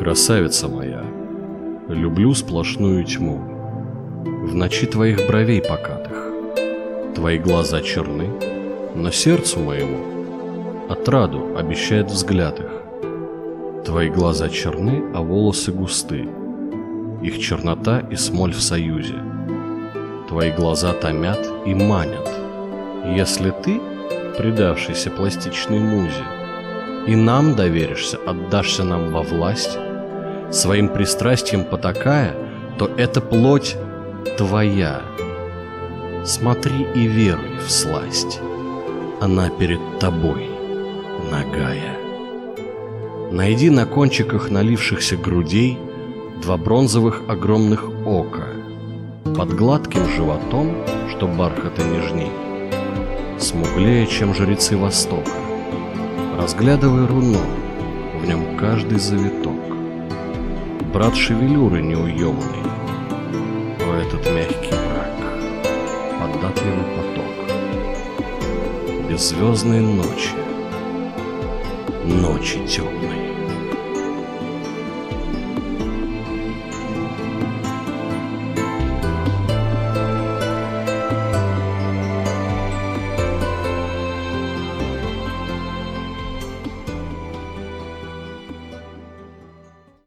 Красавица моя, люблю сплошную тьму. В ночи твоих бровей покатых, Твои глаза черны, но сердцу моему Отраду обещает взгляд их. Твои глаза черны, а волосы густы, Их чернота и смоль в союзе. Твои глаза томят и манят. Если ты, предавшийся пластичной музе, И нам доверишься, отдашься нам во власть, Своим пристрастием потакая, То эта плоть твоя. Смотри и веруй в сласть, Она перед тобой нагая. Найди на кончиках налившихся грудей Два бронзовых огромных ока — под гладким животом, что бархата нежней, Смуглее, чем жрецы Востока. Разглядывай руно, в нем каждый завиток. Брат шевелюры неуемный, О, этот мягкий брак, податливый поток. Беззвездные ночи, ночи темные.